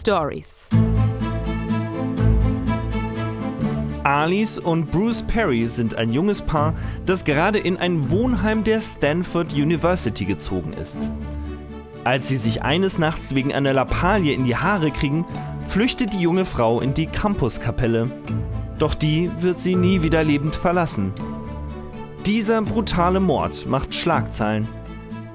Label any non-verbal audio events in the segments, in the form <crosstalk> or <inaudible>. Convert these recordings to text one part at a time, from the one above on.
Stories. Alice und Bruce Perry sind ein junges Paar, das gerade in ein Wohnheim der Stanford University gezogen ist. Als sie sich eines Nachts wegen einer Lappalie in die Haare kriegen, flüchtet die junge Frau in die Campuskapelle. Doch die wird sie nie wieder lebend verlassen. Dieser brutale Mord macht Schlagzeilen.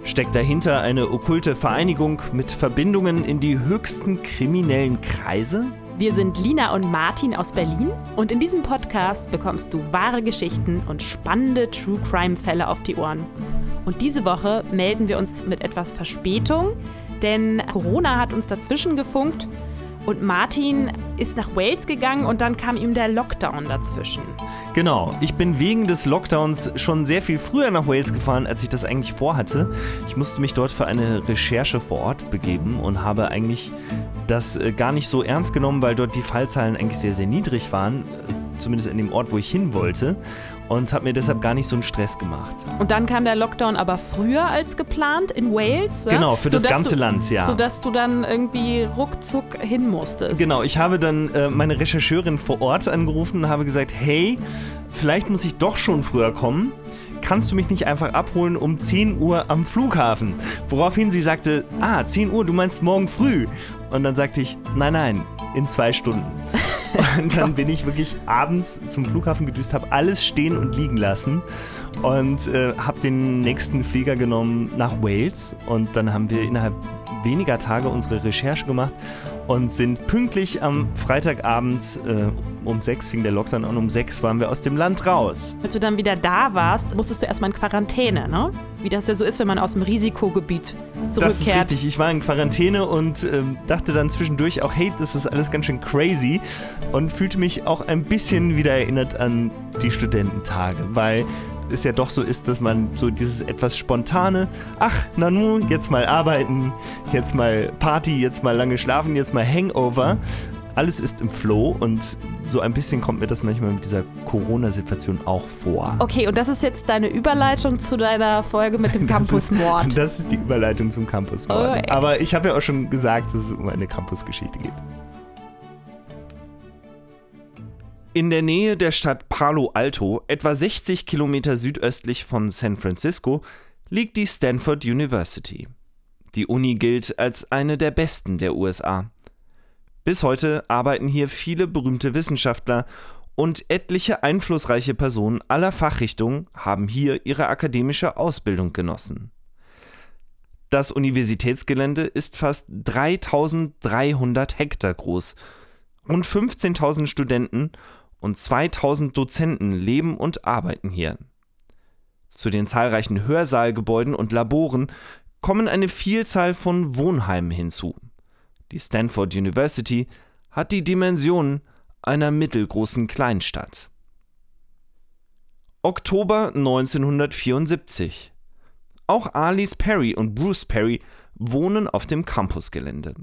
Steckt dahinter eine okkulte Vereinigung mit Verbindungen in die höchsten kriminellen Kreise? Wir sind Lina und Martin aus Berlin und in diesem Podcast bekommst du wahre Geschichten und spannende True Crime Fälle auf die Ohren. Und diese Woche melden wir uns mit etwas Verspätung, denn Corona hat uns dazwischen gefunkt und Martin ist nach Wales gegangen und dann kam ihm der Lockdown dazwischen. Genau, ich bin wegen des Lockdowns schon sehr viel früher nach Wales gefahren, als ich das eigentlich vorhatte. Ich musste mich dort für eine Recherche vor Ort begeben und habe eigentlich das äh, gar nicht so ernst genommen, weil dort die Fallzahlen eigentlich sehr, sehr niedrig waren, äh, zumindest in dem Ort, wo ich hin wollte und habe mir deshalb gar nicht so einen Stress gemacht. Und dann kam der Lockdown aber früher als geplant in Wales. Genau, für das ganze du, Land, ja. Sodass du dann irgendwie ruckzuck hin musstest. Genau, ich habe dann äh, meine Rechercheurin vor Ort angerufen und habe gesagt, hey, vielleicht muss ich doch schon früher kommen. Kannst du mich nicht einfach abholen um 10 Uhr am Flughafen? Woraufhin sie sagte, ah, 10 Uhr, du meinst morgen früh. Und dann sagte ich, nein, nein, in zwei Stunden. Und dann bin ich wirklich abends zum Flughafen gedüst, habe alles stehen und liegen lassen und äh, habe den nächsten Flieger genommen nach Wales. Und dann haben wir innerhalb weniger Tage unsere Recherche gemacht und sind pünktlich am Freitagabend äh, um sechs fing der Lockdown an, um sechs waren wir aus dem Land raus. Als du dann wieder da warst, musstest du erstmal in Quarantäne, ne? Wie das ja so ist, wenn man aus dem Risikogebiet zurückkehrt. Das ist richtig. Ich war in Quarantäne und äh, dachte dann zwischendurch auch, hey, das ist alles ganz schön crazy und fühlte mich auch ein bisschen wieder erinnert an die Studententage, weil es ja doch so ist, dass man so dieses etwas spontane, ach, Nanu, jetzt mal arbeiten, jetzt mal Party, jetzt mal lange schlafen, jetzt mal Hangover. Alles ist im Flow und so ein bisschen kommt mir das manchmal mit dieser Corona-Situation auch vor. Okay, und das ist jetzt deine Überleitung zu deiner Folge mit dem <laughs> Campusmord. Das, das ist die Überleitung zum Campusmord. Oh, Aber ich habe ja auch schon gesagt, dass es um eine Campusgeschichte geht. In der Nähe der Stadt Palo Alto, etwa 60 Kilometer südöstlich von San Francisco, liegt die Stanford University. Die Uni gilt als eine der besten der USA. Bis heute arbeiten hier viele berühmte Wissenschaftler und etliche einflussreiche Personen aller Fachrichtungen haben hier ihre akademische Ausbildung genossen. Das Universitätsgelände ist fast 3300 Hektar groß. Rund 15.000 Studenten und 2000 Dozenten leben und arbeiten hier. Zu den zahlreichen Hörsaalgebäuden und Laboren kommen eine Vielzahl von Wohnheimen hinzu. Die Stanford University hat die Dimensionen einer mittelgroßen Kleinstadt. Oktober 1974. Auch Alice Perry und Bruce Perry wohnen auf dem Campusgelände.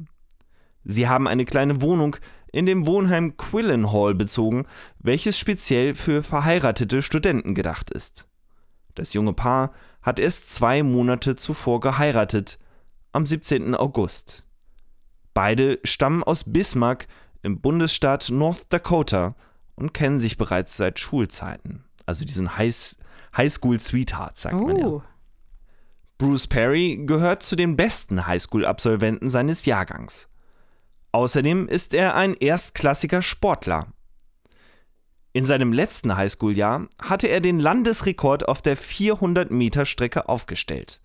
Sie haben eine kleine Wohnung in dem Wohnheim Quillen Hall bezogen, welches speziell für verheiratete Studenten gedacht ist. Das junge Paar hat erst zwei Monate zuvor geheiratet, am 17. August. Beide stammen aus Bismarck im Bundesstaat North Dakota und kennen sich bereits seit Schulzeiten. Also diesen High Highschool Sweethearts, sagt oh. man ja. Oh. Bruce Perry gehört zu den besten Highschool-Absolventen seines Jahrgangs. Außerdem ist er ein erstklassiger Sportler. In seinem letzten Highschool-Jahr hatte er den Landesrekord auf der 400-Meter-Strecke aufgestellt.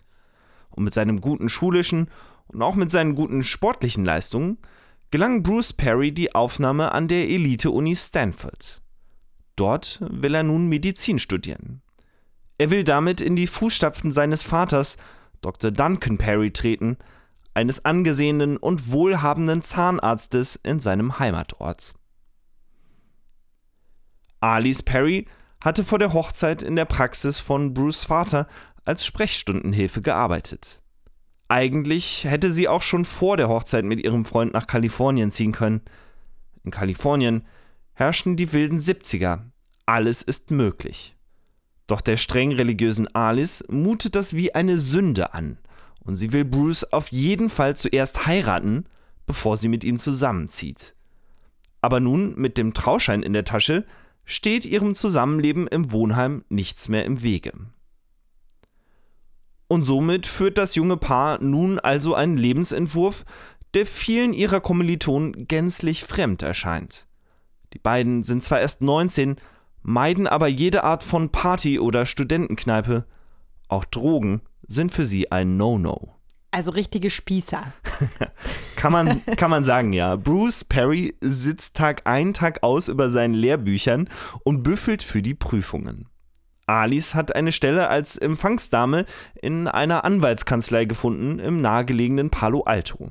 Und mit seinem guten schulischen und auch mit seinen guten sportlichen Leistungen gelang Bruce Perry die Aufnahme an der Elite-Uni Stanford. Dort will er nun Medizin studieren. Er will damit in die Fußstapfen seines Vaters, Dr. Duncan Perry, treten, eines angesehenen und wohlhabenden Zahnarztes in seinem Heimatort. Alice Perry hatte vor der Hochzeit in der Praxis von Bruce Vater als Sprechstundenhilfe gearbeitet. Eigentlich hätte sie auch schon vor der Hochzeit mit ihrem Freund nach Kalifornien ziehen können. In Kalifornien herrschen die wilden 70er. Alles ist möglich. Doch der streng religiösen Alice mutet das wie eine Sünde an und sie will Bruce auf jeden Fall zuerst heiraten, bevor sie mit ihm zusammenzieht. Aber nun, mit dem Trauschein in der Tasche, steht ihrem Zusammenleben im Wohnheim nichts mehr im Wege. Und somit führt das junge Paar nun also einen Lebensentwurf, der vielen ihrer Kommilitonen gänzlich fremd erscheint. Die beiden sind zwar erst 19, meiden aber jede Art von Party oder Studentenkneipe. Auch Drogen sind für sie ein No-No. Also richtige Spießer. <laughs> kann, man, kann man sagen, ja. Bruce Perry sitzt Tag ein, Tag aus über seinen Lehrbüchern und büffelt für die Prüfungen. Alice hat eine Stelle als Empfangsdame in einer Anwaltskanzlei gefunden im nahegelegenen Palo Alto.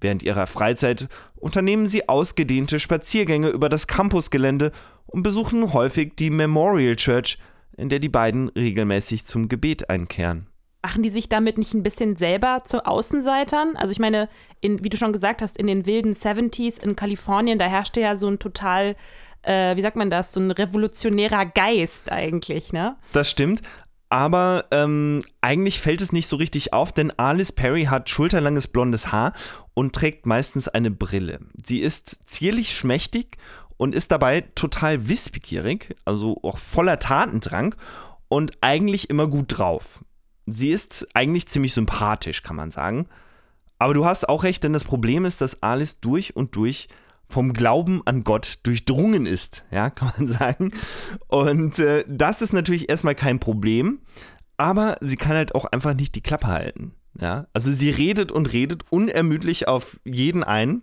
Während ihrer Freizeit unternehmen sie ausgedehnte Spaziergänge über das Campusgelände und besuchen häufig die Memorial Church, in der die beiden regelmäßig zum Gebet einkehren. Machen die sich damit nicht ein bisschen selber zu Außenseitern? Also ich meine, in, wie du schon gesagt hast, in den wilden 70s in Kalifornien, da herrschte ja so ein total, äh, wie sagt man das, so ein revolutionärer Geist eigentlich, ne? Das stimmt. Aber ähm, eigentlich fällt es nicht so richtig auf, denn Alice Perry hat schulterlanges blondes Haar und trägt meistens eine Brille. Sie ist zierlich schmächtig und ist dabei total wissbegierig, also auch voller Tatendrang und eigentlich immer gut drauf. Sie ist eigentlich ziemlich sympathisch, kann man sagen. Aber du hast auch recht, denn das Problem ist, dass Alice durch und durch vom Glauben an Gott durchdrungen ist, ja, <laughs> kann man sagen. Und äh, das ist natürlich erstmal kein Problem, aber sie kann halt auch einfach nicht die Klappe halten. Ja, also sie redet und redet unermüdlich auf jeden ein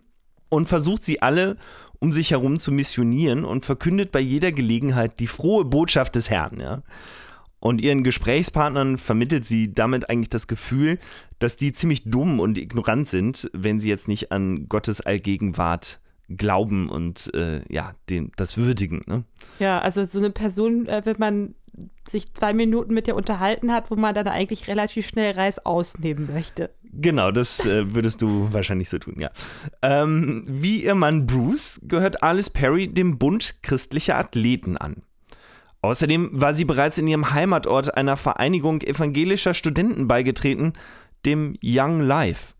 und versucht sie alle um sich herum zu missionieren und verkündet bei jeder Gelegenheit die frohe Botschaft des Herrn, ja. Und ihren Gesprächspartnern vermittelt sie damit eigentlich das Gefühl, dass die ziemlich dumm und ignorant sind, wenn sie jetzt nicht an Gottes Allgegenwart glauben und äh, ja, dem, das würdigen. Ne? Ja, also so eine Person, äh, wenn man sich zwei Minuten mit ihr unterhalten hat, wo man dann eigentlich relativ schnell Reis ausnehmen möchte. Genau, das äh, würdest du <laughs> wahrscheinlich so tun, ja. Ähm, wie ihr Mann Bruce gehört Alice Perry dem Bund christlicher Athleten an. Außerdem war sie bereits in ihrem Heimatort einer Vereinigung evangelischer Studenten beigetreten, dem Young Life.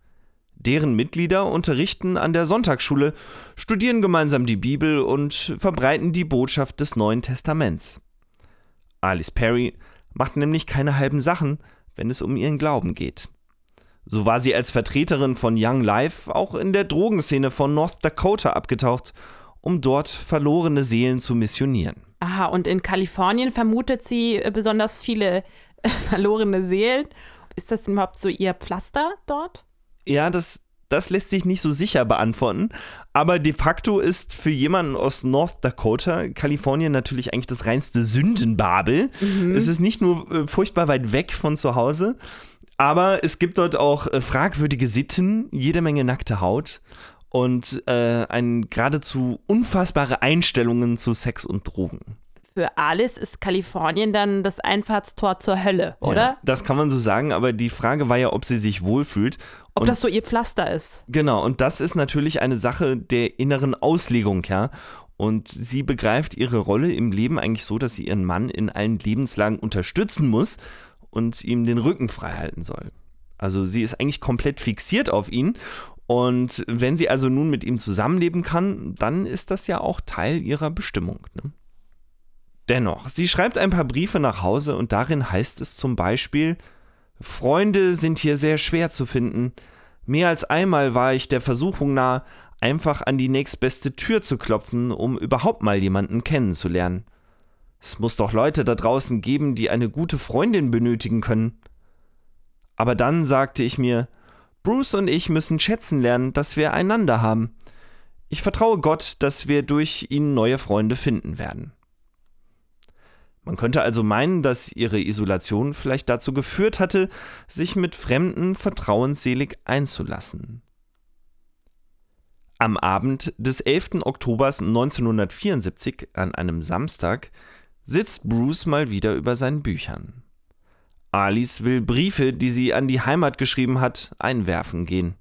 Deren Mitglieder unterrichten an der Sonntagsschule, studieren gemeinsam die Bibel und verbreiten die Botschaft des Neuen Testaments. Alice Perry macht nämlich keine halben Sachen, wenn es um ihren Glauben geht. So war sie als Vertreterin von Young Life auch in der Drogenszene von North Dakota abgetaucht, um dort verlorene Seelen zu missionieren. Aha, und in Kalifornien vermutet sie besonders viele <laughs> verlorene Seelen. Ist das überhaupt so ihr Pflaster dort? Ja, das, das lässt sich nicht so sicher beantworten. Aber de facto ist für jemanden aus North Dakota Kalifornien natürlich eigentlich das reinste Sündenbabel. Mhm. Es ist nicht nur äh, furchtbar weit weg von zu Hause, aber es gibt dort auch äh, fragwürdige Sitten, jede Menge nackte Haut und äh, ein geradezu unfassbare Einstellungen zu Sex und Drogen für Alice ist Kalifornien dann das Einfahrtstor zur Hölle, oder? Ja, das kann man so sagen, aber die Frage war ja, ob sie sich wohlfühlt. Ob und, das so ihr Pflaster ist. Genau, und das ist natürlich eine Sache der inneren Auslegung, ja. Und sie begreift ihre Rolle im Leben eigentlich so, dass sie ihren Mann in allen Lebenslagen unterstützen muss und ihm den Rücken frei halten soll. Also sie ist eigentlich komplett fixiert auf ihn. Und wenn sie also nun mit ihm zusammenleben kann, dann ist das ja auch Teil ihrer Bestimmung. Ne? Dennoch, sie schreibt ein paar Briefe nach Hause und darin heißt es zum Beispiel, Freunde sind hier sehr schwer zu finden. Mehr als einmal war ich der Versuchung nah, einfach an die nächstbeste Tür zu klopfen, um überhaupt mal jemanden kennenzulernen. Es muss doch Leute da draußen geben, die eine gute Freundin benötigen können. Aber dann sagte ich mir, Bruce und ich müssen schätzen lernen, dass wir einander haben. Ich vertraue Gott, dass wir durch ihn neue Freunde finden werden. Man könnte also meinen, dass ihre Isolation vielleicht dazu geführt hatte, sich mit Fremden vertrauensselig einzulassen. Am Abend des 11. Oktobers 1974, an einem Samstag, sitzt Bruce mal wieder über seinen Büchern. Alice will Briefe, die sie an die Heimat geschrieben hat, einwerfen gehen.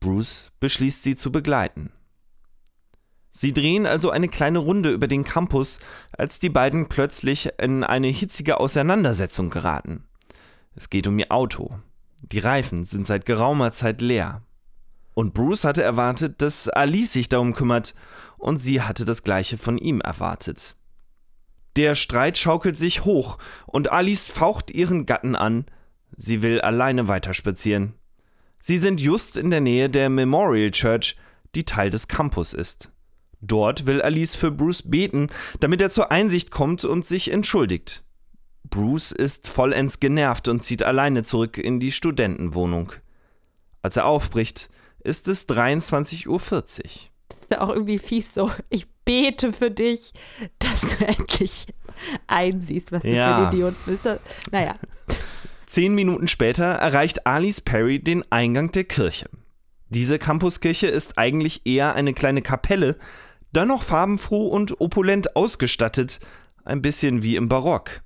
Bruce beschließt sie zu begleiten. Sie drehen also eine kleine Runde über den Campus, als die beiden plötzlich in eine hitzige Auseinandersetzung geraten. Es geht um ihr Auto. Die Reifen sind seit geraumer Zeit leer. Und Bruce hatte erwartet, dass Alice sich darum kümmert, und sie hatte das gleiche von ihm erwartet. Der Streit schaukelt sich hoch, und Alice faucht ihren Gatten an. Sie will alleine weiterspazieren. Sie sind just in der Nähe der Memorial Church, die Teil des Campus ist. Dort will Alice für Bruce beten, damit er zur Einsicht kommt und sich entschuldigt. Bruce ist vollends genervt und zieht alleine zurück in die Studentenwohnung. Als er aufbricht, ist es 23.40 Uhr. Das ist ja auch irgendwie fies so. Ich bete für dich, dass du <laughs> endlich einsiehst, was du ja. für ein Idiot bist. Naja. Zehn Minuten später erreicht Alice Perry den Eingang der Kirche. Diese Campuskirche ist eigentlich eher eine kleine Kapelle, dennoch farbenfroh und opulent ausgestattet, ein bisschen wie im Barock.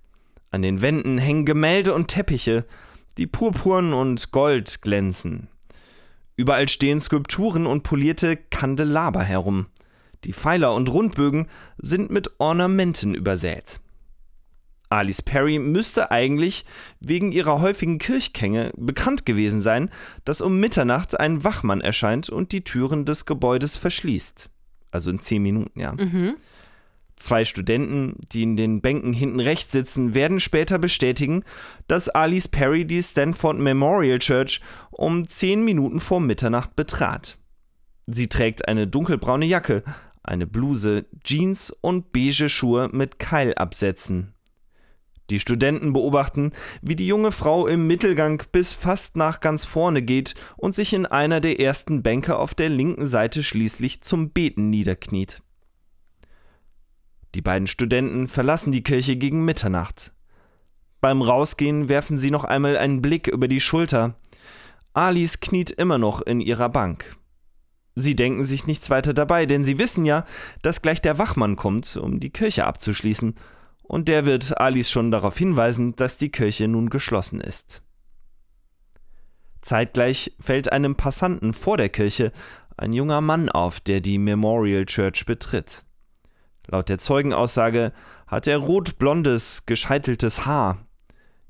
An den Wänden hängen Gemälde und Teppiche, die purpurn und gold glänzen. Überall stehen Skulpturen und polierte Kandelaber herum. Die Pfeiler und Rundbögen sind mit Ornamenten übersät. Alice Perry müsste eigentlich wegen ihrer häufigen Kirchgänge bekannt gewesen sein, dass um Mitternacht ein Wachmann erscheint und die Türen des Gebäudes verschließt. Also in zehn Minuten, ja. Mhm. Zwei Studenten, die in den Bänken hinten rechts sitzen, werden später bestätigen, dass Alice Perry die Stanford Memorial Church um zehn Minuten vor Mitternacht betrat. Sie trägt eine dunkelbraune Jacke, eine Bluse, Jeans und beige Schuhe mit Keilabsätzen. Die Studenten beobachten, wie die junge Frau im Mittelgang bis fast nach ganz vorne geht und sich in einer der ersten Bänke auf der linken Seite schließlich zum Beten niederkniet. Die beiden Studenten verlassen die Kirche gegen Mitternacht. Beim Rausgehen werfen sie noch einmal einen Blick über die Schulter. Alice kniet immer noch in ihrer Bank. Sie denken sich nichts weiter dabei, denn sie wissen ja, dass gleich der Wachmann kommt, um die Kirche abzuschließen, und der wird Alice schon darauf hinweisen, dass die Kirche nun geschlossen ist. Zeitgleich fällt einem Passanten vor der Kirche ein junger Mann auf, der die Memorial Church betritt. Laut der Zeugenaussage hat er rotblondes, gescheiteltes Haar.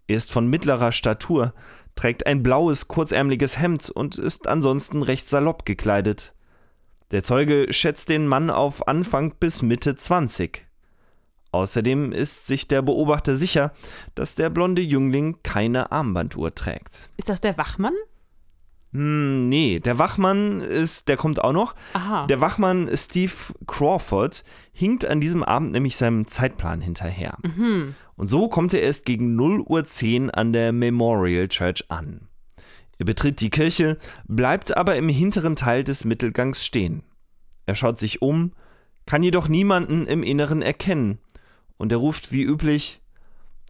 Er ist von mittlerer Statur, trägt ein blaues, kurzärmliches Hemd und ist ansonsten recht salopp gekleidet. Der Zeuge schätzt den Mann auf Anfang bis Mitte 20. Außerdem ist sich der Beobachter sicher, dass der blonde Jüngling keine Armbanduhr trägt. Ist das der Wachmann? Hm, nee, der Wachmann ist, der kommt auch noch. Aha. Der Wachmann Steve Crawford hinkt an diesem Abend nämlich seinem Zeitplan hinterher. Mhm. Und so kommt er erst gegen 0 Uhr 10 an der Memorial Church an. Er betritt die Kirche, bleibt aber im hinteren Teil des Mittelgangs stehen. Er schaut sich um, kann jedoch niemanden im Inneren erkennen, und er ruft wie üblich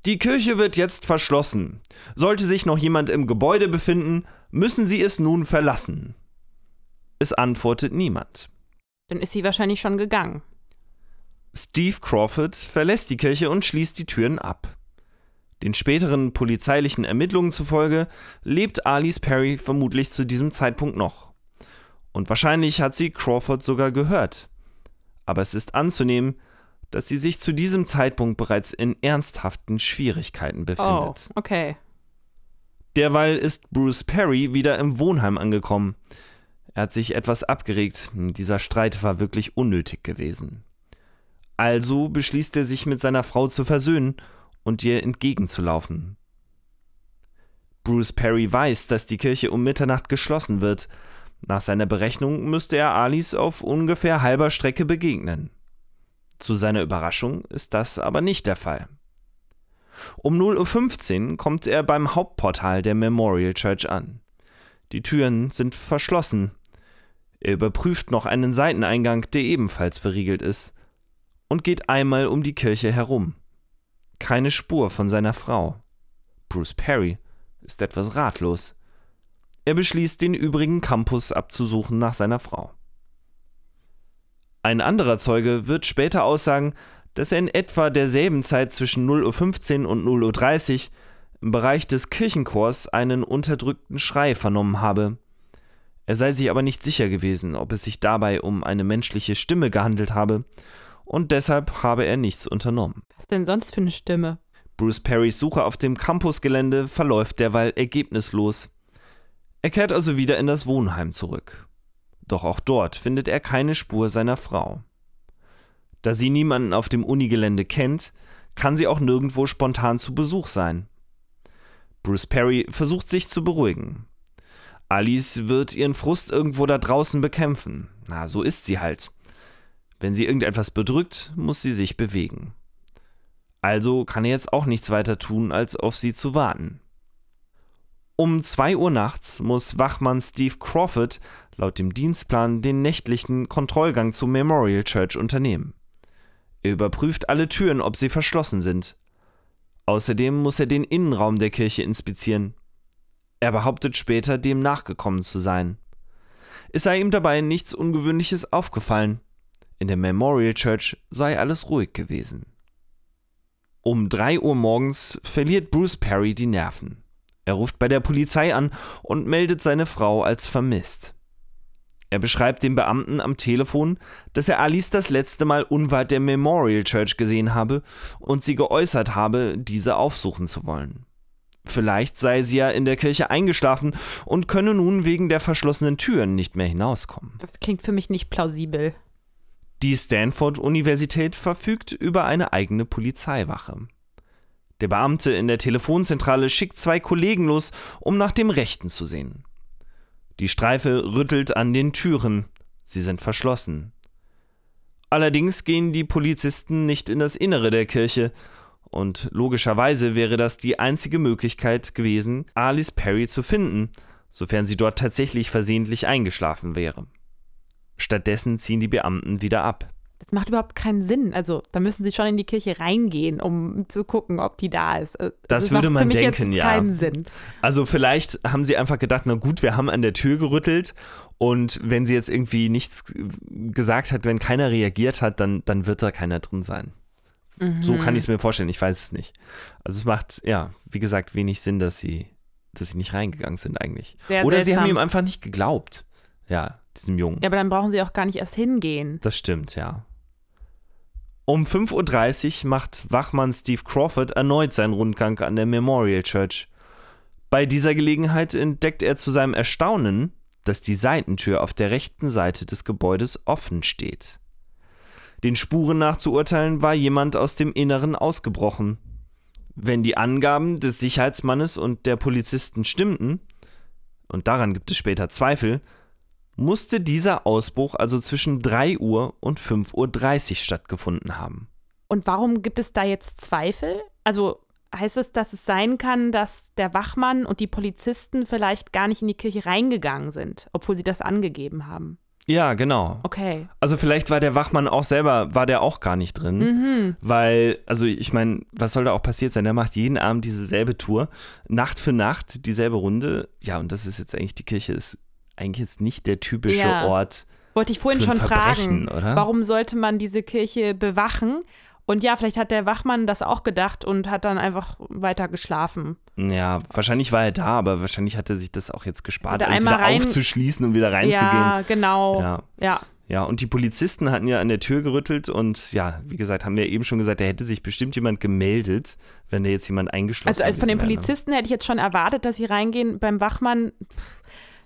Die Kirche wird jetzt verschlossen. Sollte sich noch jemand im Gebäude befinden, müssen Sie es nun verlassen. Es antwortet niemand. Dann ist sie wahrscheinlich schon gegangen. Steve Crawford verlässt die Kirche und schließt die Türen ab. Den späteren polizeilichen Ermittlungen zufolge lebt Alice Perry vermutlich zu diesem Zeitpunkt noch. Und wahrscheinlich hat sie Crawford sogar gehört. Aber es ist anzunehmen, dass sie sich zu diesem Zeitpunkt bereits in ernsthaften Schwierigkeiten befindet. Oh, okay. Derweil ist Bruce Perry wieder im Wohnheim angekommen. Er hat sich etwas abgeregt. Dieser Streit war wirklich unnötig gewesen. Also beschließt er sich mit seiner Frau zu versöhnen und ihr entgegenzulaufen. Bruce Perry weiß, dass die Kirche um Mitternacht geschlossen wird. Nach seiner Berechnung müsste er Alice auf ungefähr halber Strecke begegnen. Zu seiner Überraschung ist das aber nicht der Fall. Um 0.15 Uhr kommt er beim Hauptportal der Memorial Church an. Die Türen sind verschlossen. Er überprüft noch einen Seiteneingang, der ebenfalls verriegelt ist und geht einmal um die Kirche herum. Keine Spur von seiner Frau. Bruce Perry ist etwas ratlos. Er beschließt, den übrigen Campus abzusuchen nach seiner Frau. Ein anderer Zeuge wird später aussagen, dass er in etwa derselben Zeit zwischen 0.15 Uhr und 0.30 Uhr im Bereich des Kirchenchors einen unterdrückten Schrei vernommen habe. Er sei sich aber nicht sicher gewesen, ob es sich dabei um eine menschliche Stimme gehandelt habe und deshalb habe er nichts unternommen. Was denn sonst für eine Stimme? Bruce Perrys Suche auf dem Campusgelände verläuft derweil ergebnislos. Er kehrt also wieder in das Wohnheim zurück. Doch auch dort findet er keine Spur seiner Frau. Da sie niemanden auf dem Unigelände kennt, kann sie auch nirgendwo spontan zu Besuch sein. Bruce Perry versucht sich zu beruhigen. Alice wird ihren Frust irgendwo da draußen bekämpfen. Na, so ist sie halt. Wenn sie irgendetwas bedrückt, muss sie sich bewegen. Also kann er jetzt auch nichts weiter tun, als auf sie zu warten. Um 2 Uhr nachts muss Wachmann Steve Crawford laut dem Dienstplan den nächtlichen Kontrollgang zum Memorial Church unternehmen. Er überprüft alle Türen, ob sie verschlossen sind. Außerdem muss er den Innenraum der Kirche inspizieren. Er behauptet später, dem nachgekommen zu sein. Es sei ihm dabei nichts Ungewöhnliches aufgefallen. In der Memorial Church sei alles ruhig gewesen. Um 3 Uhr morgens verliert Bruce Perry die Nerven. Er ruft bei der Polizei an und meldet seine Frau als vermisst. Er beschreibt dem Beamten am Telefon, dass er Alice das letzte Mal unweit der Memorial Church gesehen habe und sie geäußert habe, diese aufsuchen zu wollen. Vielleicht sei sie ja in der Kirche eingeschlafen und könne nun wegen der verschlossenen Türen nicht mehr hinauskommen. Das klingt für mich nicht plausibel. Die Stanford-Universität verfügt über eine eigene Polizeiwache. Der Beamte in der Telefonzentrale schickt zwei Kollegen los, um nach dem Rechten zu sehen. Die Streife rüttelt an den Türen. Sie sind verschlossen. Allerdings gehen die Polizisten nicht in das Innere der Kirche, und logischerweise wäre das die einzige Möglichkeit gewesen, Alice Perry zu finden, sofern sie dort tatsächlich versehentlich eingeschlafen wäre. Stattdessen ziehen die Beamten wieder ab. Das macht überhaupt keinen Sinn. Also, da müssen sie schon in die Kirche reingehen, um zu gucken, ob die da ist. Also, das, das würde man denken, ja. Keinen Sinn. Also, vielleicht haben sie einfach gedacht, na gut, wir haben an der Tür gerüttelt und wenn sie jetzt irgendwie nichts gesagt hat, wenn keiner reagiert hat, dann, dann wird da keiner drin sein. Mhm. So kann ich es mir vorstellen, ich weiß es nicht. Also, es macht, ja, wie gesagt, wenig Sinn, dass sie, dass sie nicht reingegangen sind eigentlich. Sehr Oder seltsam. sie haben ihm einfach nicht geglaubt. Ja, diesem Jungen. Ja, aber dann brauchen sie auch gar nicht erst hingehen. Das stimmt, ja. Um 5.30 Uhr macht Wachmann Steve Crawford erneut seinen Rundgang an der Memorial Church. Bei dieser Gelegenheit entdeckt er zu seinem Erstaunen, dass die Seitentür auf der rechten Seite des Gebäudes offen steht. Den Spuren nach zu urteilen, war jemand aus dem Inneren ausgebrochen. Wenn die Angaben des Sicherheitsmannes und der Polizisten stimmten, und daran gibt es später Zweifel, musste dieser Ausbruch also zwischen 3 Uhr und 5.30 Uhr stattgefunden haben. Und warum gibt es da jetzt Zweifel? Also heißt es, dass es sein kann, dass der Wachmann und die Polizisten vielleicht gar nicht in die Kirche reingegangen sind, obwohl sie das angegeben haben? Ja, genau. Okay. Also vielleicht war der Wachmann auch selber, war der auch gar nicht drin, mhm. weil, also ich meine, was soll da auch passiert sein? Der macht jeden Abend dieselbe Tour, Nacht für Nacht dieselbe Runde. Ja, und das ist jetzt eigentlich, die Kirche ist eigentlich jetzt nicht der typische ja. Ort. Wollte ich vorhin schon fragen, oder? warum sollte man diese Kirche bewachen? Und ja, vielleicht hat der Wachmann das auch gedacht und hat dann einfach weiter geschlafen. Ja, wahrscheinlich war er da, aber wahrscheinlich hat er sich das auch jetzt gespart, alles wieder rein... aufzuschließen und wieder reinzugehen. Ja, genau. Ja. ja. Ja, und die Polizisten hatten ja an der Tür gerüttelt und ja, wie gesagt, haben wir eben schon gesagt, da hätte sich bestimmt jemand gemeldet, wenn da jetzt jemand eingeschlossen Also, also von den Polizisten hätte ich jetzt schon erwartet, dass sie reingehen. Beim Wachmann,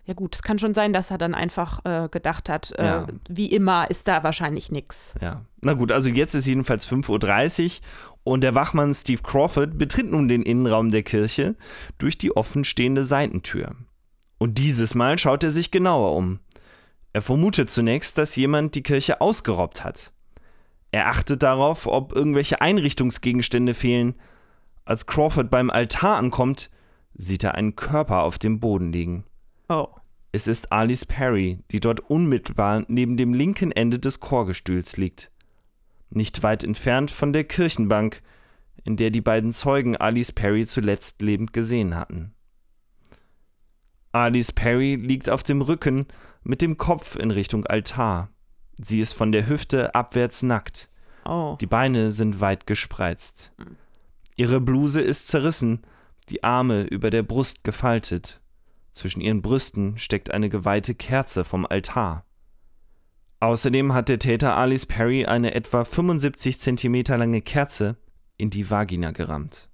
ja gut, es kann schon sein, dass er dann einfach äh, gedacht hat, äh, ja. wie immer ist da wahrscheinlich nichts. Ja. Na gut, also jetzt ist jedenfalls 5.30 Uhr und der Wachmann Steve Crawford betritt nun den Innenraum der Kirche durch die offenstehende Seitentür. Und dieses Mal schaut er sich genauer um. Er vermutet zunächst, dass jemand die Kirche ausgeraubt hat. Er achtet darauf, ob irgendwelche Einrichtungsgegenstände fehlen. Als Crawford beim Altar ankommt, sieht er einen Körper auf dem Boden liegen. Oh. Es ist Alice Perry, die dort unmittelbar neben dem linken Ende des Chorgestühls liegt. Nicht weit entfernt von der Kirchenbank, in der die beiden Zeugen Alice Perry zuletzt lebend gesehen hatten. Alice Perry liegt auf dem Rücken mit dem Kopf in Richtung Altar. Sie ist von der Hüfte abwärts nackt. Oh. Die Beine sind weit gespreizt. Ihre Bluse ist zerrissen, die Arme über der Brust gefaltet. Zwischen ihren Brüsten steckt eine geweihte Kerze vom Altar. Außerdem hat der Täter Alice Perry eine etwa 75 cm lange Kerze in die Vagina gerammt.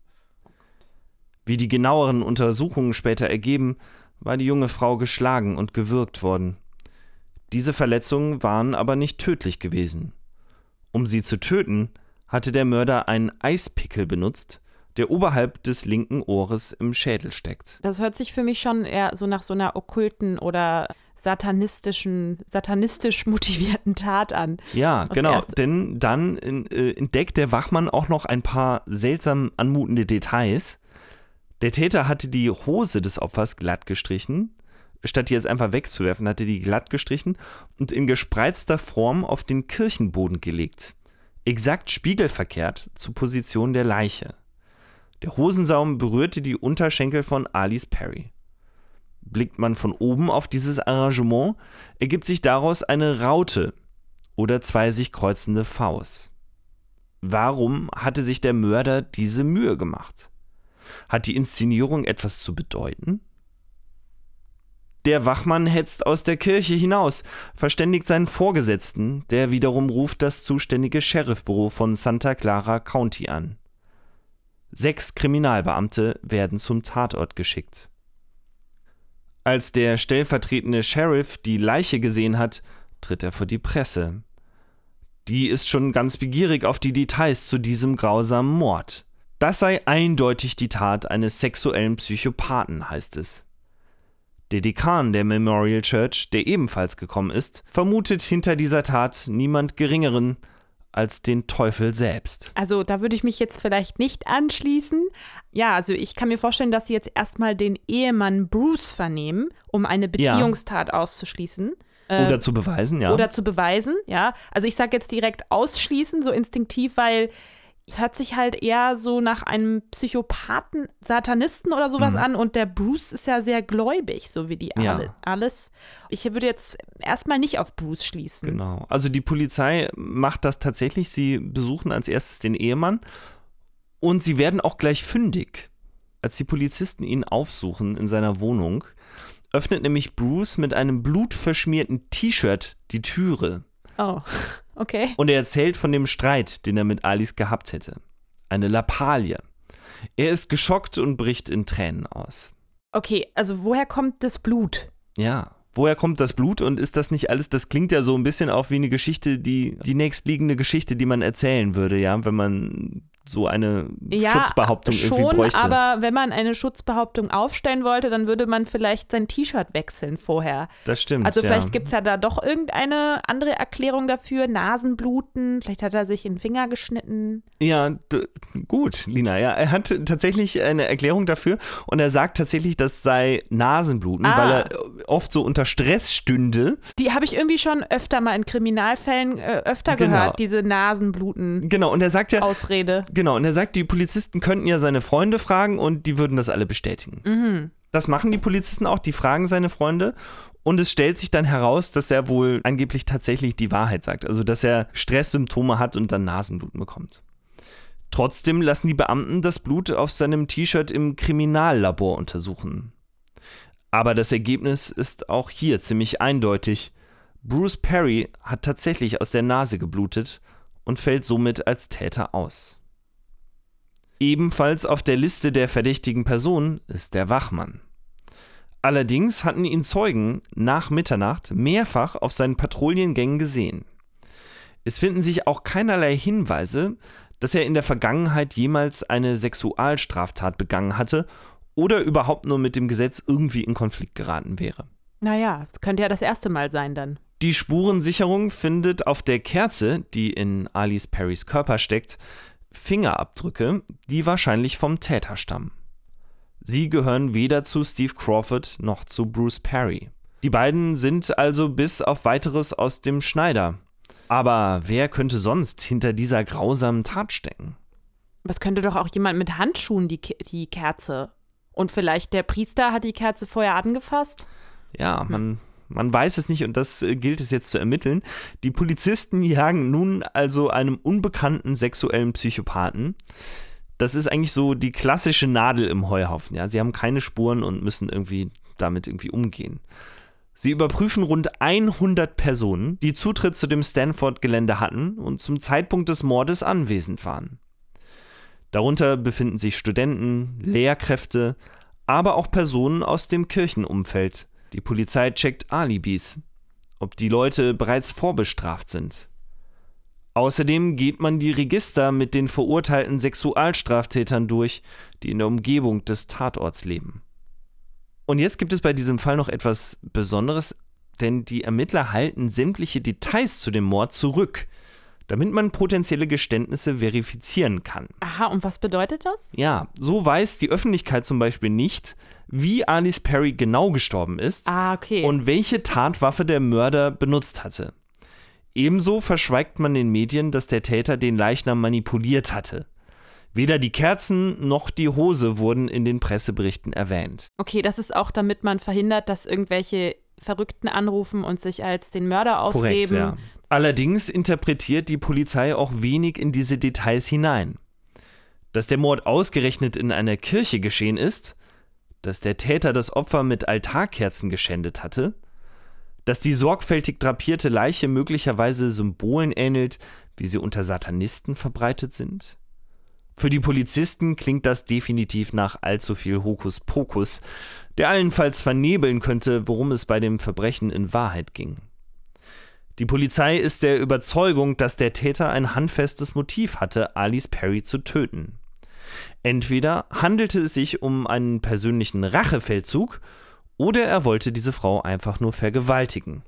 Wie die genaueren Untersuchungen später ergeben, war die junge Frau geschlagen und gewürgt worden. Diese Verletzungen waren aber nicht tödlich gewesen. Um sie zu töten, hatte der Mörder einen Eispickel benutzt, der oberhalb des linken Ohres im Schädel steckt. Das hört sich für mich schon eher so nach so einer okkulten oder satanistischen, satanistisch motivierten Tat an. Ja, genau. Denn dann äh, entdeckt der Wachmann auch noch ein paar seltsam anmutende Details. Der Täter hatte die Hose des Opfers glatt gestrichen. Statt die jetzt einfach wegzuwerfen, hatte die glatt gestrichen und in gespreizter Form auf den Kirchenboden gelegt. Exakt spiegelverkehrt zur Position der Leiche. Der Hosensaum berührte die Unterschenkel von Alice Perry. Blickt man von oben auf dieses Arrangement, ergibt sich daraus eine Raute oder zwei sich kreuzende Vs. Warum hatte sich der Mörder diese Mühe gemacht? Hat die Inszenierung etwas zu bedeuten? Der Wachmann hetzt aus der Kirche hinaus, verständigt seinen Vorgesetzten, der wiederum ruft das zuständige Sheriffbüro von Santa Clara County an. Sechs Kriminalbeamte werden zum Tatort geschickt. Als der stellvertretende Sheriff die Leiche gesehen hat, tritt er vor die Presse. Die ist schon ganz begierig auf die Details zu diesem grausamen Mord. Das sei eindeutig die Tat eines sexuellen Psychopathen, heißt es. Der Dekan der Memorial Church, der ebenfalls gekommen ist, vermutet hinter dieser Tat niemand Geringeren als den Teufel selbst. Also da würde ich mich jetzt vielleicht nicht anschließen. Ja, also ich kann mir vorstellen, dass sie jetzt erstmal den Ehemann Bruce vernehmen, um eine Beziehungstat ja. auszuschließen. Oder äh, zu beweisen, ja. Oder zu beweisen, ja. Also ich sage jetzt direkt ausschließen, so instinktiv, weil es hört sich halt eher so nach einem Psychopathen, Satanisten oder sowas mhm. an. Und der Bruce ist ja sehr gläubig, so wie die ja. alle, alles. Ich würde jetzt erstmal nicht auf Bruce schließen. Genau. Also die Polizei macht das tatsächlich. Sie besuchen als erstes den Ehemann und sie werden auch gleich fündig. Als die Polizisten ihn aufsuchen in seiner Wohnung, öffnet nämlich Bruce mit einem blutverschmierten T-Shirt die Türe. Oh. <laughs> Okay. Und er erzählt von dem Streit, den er mit Alice gehabt hätte. Eine Lappalie. Er ist geschockt und bricht in Tränen aus. Okay, also woher kommt das Blut? Ja, woher kommt das Blut und ist das nicht alles, das klingt ja so ein bisschen auch wie eine Geschichte, die, die nächstliegende Geschichte, die man erzählen würde, ja, wenn man so eine ja, Schutzbehauptung schon, irgendwie bräuchte. aber wenn man eine Schutzbehauptung aufstellen wollte, dann würde man vielleicht sein T-Shirt wechseln vorher. Das stimmt. Also vielleicht ja. gibt es ja da doch irgendeine andere Erklärung dafür. Nasenbluten, vielleicht hat er sich in den Finger geschnitten. Ja, gut, Lina. Ja, er hat tatsächlich eine Erklärung dafür und er sagt tatsächlich, das sei Nasenbluten, ah. weil er oft so unter Stress stünde. Die habe ich irgendwie schon öfter mal in Kriminalfällen äh, öfter genau. gehört, diese Nasenbluten. Genau, und er sagt ja. Ausrede. Genau, und er sagt, die Polizisten könnten ja seine Freunde fragen und die würden das alle bestätigen. Mhm. Das machen die Polizisten auch, die fragen seine Freunde und es stellt sich dann heraus, dass er wohl angeblich tatsächlich die Wahrheit sagt. Also, dass er Stresssymptome hat und dann Nasenbluten bekommt. Trotzdem lassen die Beamten das Blut auf seinem T-Shirt im Kriminallabor untersuchen. Aber das Ergebnis ist auch hier ziemlich eindeutig. Bruce Perry hat tatsächlich aus der Nase geblutet und fällt somit als Täter aus. Ebenfalls auf der Liste der verdächtigen Personen ist der Wachmann. Allerdings hatten ihn Zeugen nach Mitternacht mehrfach auf seinen Patrouillengängen gesehen. Es finden sich auch keinerlei Hinweise, dass er in der Vergangenheit jemals eine Sexualstraftat begangen hatte oder überhaupt nur mit dem Gesetz irgendwie in Konflikt geraten wäre. Naja, es könnte ja das erste Mal sein dann. Die Spurensicherung findet auf der Kerze, die in Alice Perrys Körper steckt, Fingerabdrücke, die wahrscheinlich vom Täter stammen. Sie gehören weder zu Steve Crawford noch zu Bruce Perry. Die beiden sind also bis auf weiteres aus dem Schneider. Aber wer könnte sonst hinter dieser grausamen Tat stecken? Es könnte doch auch jemand mit Handschuhen die, die Kerze. Und vielleicht der Priester hat die Kerze vorher angefasst? Ja, man man weiß es nicht und das äh, gilt es jetzt zu ermitteln. Die Polizisten jagen nun also einem unbekannten sexuellen Psychopathen. Das ist eigentlich so die klassische Nadel im Heuhaufen. Ja? Sie haben keine Spuren und müssen irgendwie damit irgendwie umgehen. Sie überprüfen rund 100 Personen, die Zutritt zu dem Stanford-Gelände hatten und zum Zeitpunkt des Mordes anwesend waren. Darunter befinden sich Studenten, ob die Leute bereits vorbestraft sind. Außerdem geht man die Register mit den verurteilten Sexualstraftätern durch, die in der Umgebung des Tatorts leben. Und jetzt gibt es bei diesem Fall noch etwas Besonderes, denn die Ermittler halten sämtliche Details zu dem Mord zurück, damit man potenzielle Geständnisse verifizieren kann. Aha, und was bedeutet das? Ja, so weiß die Öffentlichkeit zum Beispiel nicht, wie Alice Perry genau gestorben ist Ah, okay. und welche Tatwaffe der Mörder benutzt hatte. Ebenso verschweigt man den Medien, dass der Täter den Leichnam manipuliert hatte. Weder die Kerzen noch die Hose wurden in den Presseberichten erwähnt. okay, das ist auch, damit man verhindert, dass irgendwelche Verrückten anrufen und sich als den Mörder ausgeben. ja. Allerdings interpretiert die Polizei auch wenig in diese Details hinein. Dass der Mord ausgerechnet in einer Kirche geschehen ist, dass der Täter das Opfer mit Altarkerzen geschändet hatte, dass die sorgfältig drapierte Leiche möglicherweise Symbolen ähnelt, wie sie unter Satanisten verbreitet sind. Für die Polizisten klingt das definitiv nach allzu viel Hokuspokus, der allenfalls vernebeln könnte, worum es bei dem Verbrechen in Wahrheit ging. Die Polizei ist der Überzeugung, dass der Täter ein handfestes Motiv hatte, Alice Perry zu töten. Entweder handelte es sich um einen persönlichen Rachefeldzug oder er wollte diese Frau einfach nur vergewaltigen.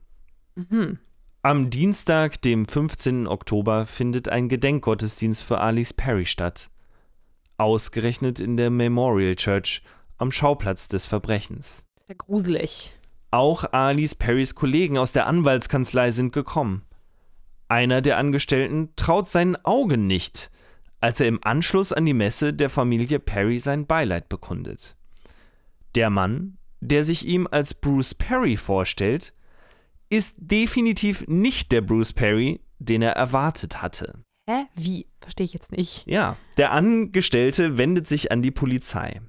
Mhm. Am Dienstag, dem 15. Oktober, findet ein Gedenkgottesdienst für Alice Perry statt. Ausgerechnet in der Memorial Church am Schauplatz des Verbrechens. Sehr gruselig. Auch Alice Perrys Kollegen aus der Anwaltskanzlei sind gekommen. Einer der Angestellten traut seinen Augen nicht, als er im Anschluss an die Messe der Familie Perry sein Beileid bekundet. Der Mann, der sich ihm als Bruce Perry vorstellt, ist definitiv nicht der Bruce Perry, den er erwartet hatte. Hä? Wie? Verstehe ich jetzt nicht. Ja, der Angestellte wendet sich an die Polizei.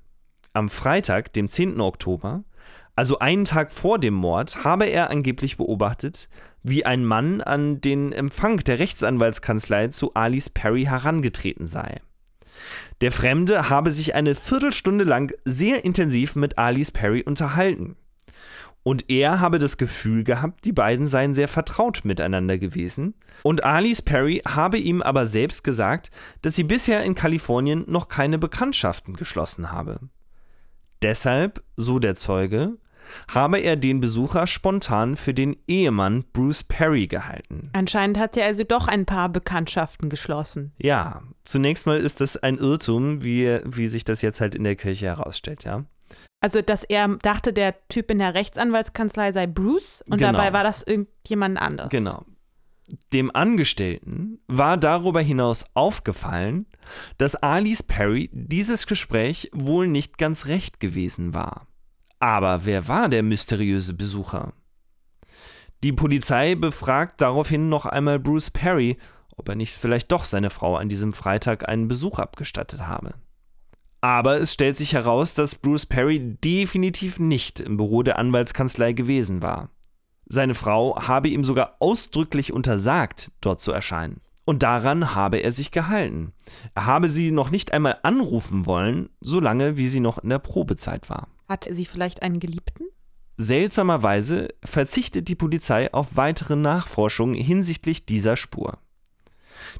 Am Freitag, dem 10. Oktober, also einen Tag vor dem Mord, habe er angeblich beobachtet, wie ein Mann an den Empfang der Rechtsanwaltskanzlei zu Alice Perry herangetreten sei. Der Fremde habe sich eine Viertelstunde lang sehr intensiv mit Alice Perry unterhalten. Und er habe das Gefühl gehabt, die beiden seien sehr vertraut miteinander gewesen. Und Alice Perry habe ihm aber selbst gesagt, dass sie bisher in Kalifornien noch keine Bekanntschaften geschlossen habe. Deshalb, so der Zeuge, habe er den Besucher spontan für den Ehemann Bruce Perry gehalten. Anscheinend hat er also doch ein paar Bekanntschaften geschlossen. Ja, zunächst mal ist das ein Irrtum, wie, wie sich das jetzt halt in der Kirche herausstellt, ja. Also, dass er dachte, der Typ in der Rechtsanwaltskanzlei sei Bruce und Genau. dabei war das irgendjemand anderes. Genau. Dem Angestellten war darüber hinaus aufgefallen, dass Alice Perry dieses Gespräch wohl nicht ganz recht gewesen war. Aber wer war der mysteriöse Besucher? Die Polizei befragt daraufhin noch einmal Bruce Perry, ob er nicht vielleicht doch seine Frau an diesem Freitag einen Besuch abgestattet habe. Aber es stellt sich heraus, dass Bruce Perry definitiv nicht im Büro der Anwaltskanzlei gewesen war. Seine Frau habe ihm sogar ausdrücklich untersagt, dort zu erscheinen. Und daran habe er sich gehalten. Er habe sie noch nicht einmal anrufen wollen, solange wie sie noch in der Probezeit war. Hat sie vielleicht einen Geliebten? Seltsamerweise verzichtet die Polizei auf weitere Nachforschungen hinsichtlich dieser Spur.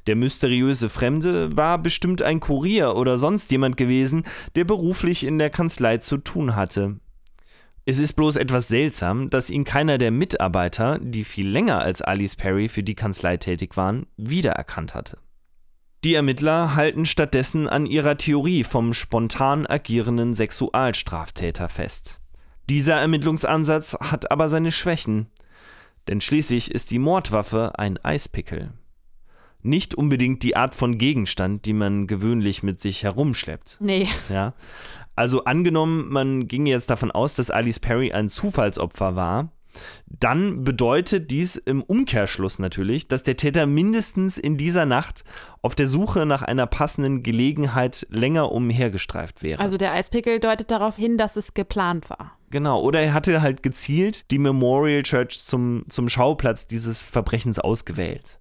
Der mysteriöse Fremde war bestimmt ein Kurier oder sonst jemand gewesen, der beruflich in der Kanzlei zu tun hatte. Es ist bloß etwas seltsam, dass ihn keiner der Mitarbeiter, die viel länger als Alice Perry für die Kanzlei tätig waren, wiedererkannt hatte. Die Ermittler halten stattdessen an ihrer Theorie vom spontan agierenden Sexualstraftäter fest. Dieser Ermittlungsansatz hat aber seine Schwächen, denn schließlich ist die Mordwaffe ein Eispickel. Nicht unbedingt die Art von Gegenstand, die man gewöhnlich mit sich herumschleppt. Nee. Ja. Also angenommen, man ging jetzt davon aus, dass Alice Perry ein Zufallsopfer war, dann bedeutet dies im Umkehrschluss natürlich, dass der Täter mindestens in dieser Nacht auf der Suche nach einer passenden Gelegenheit länger umhergestreift wäre. Also der Eispickel deutet darauf hin, dass es geplant war. Genau, oder er hatte halt gezielt die Memorial Church zum, zum Schauplatz dieses Verbrechens ausgewählt.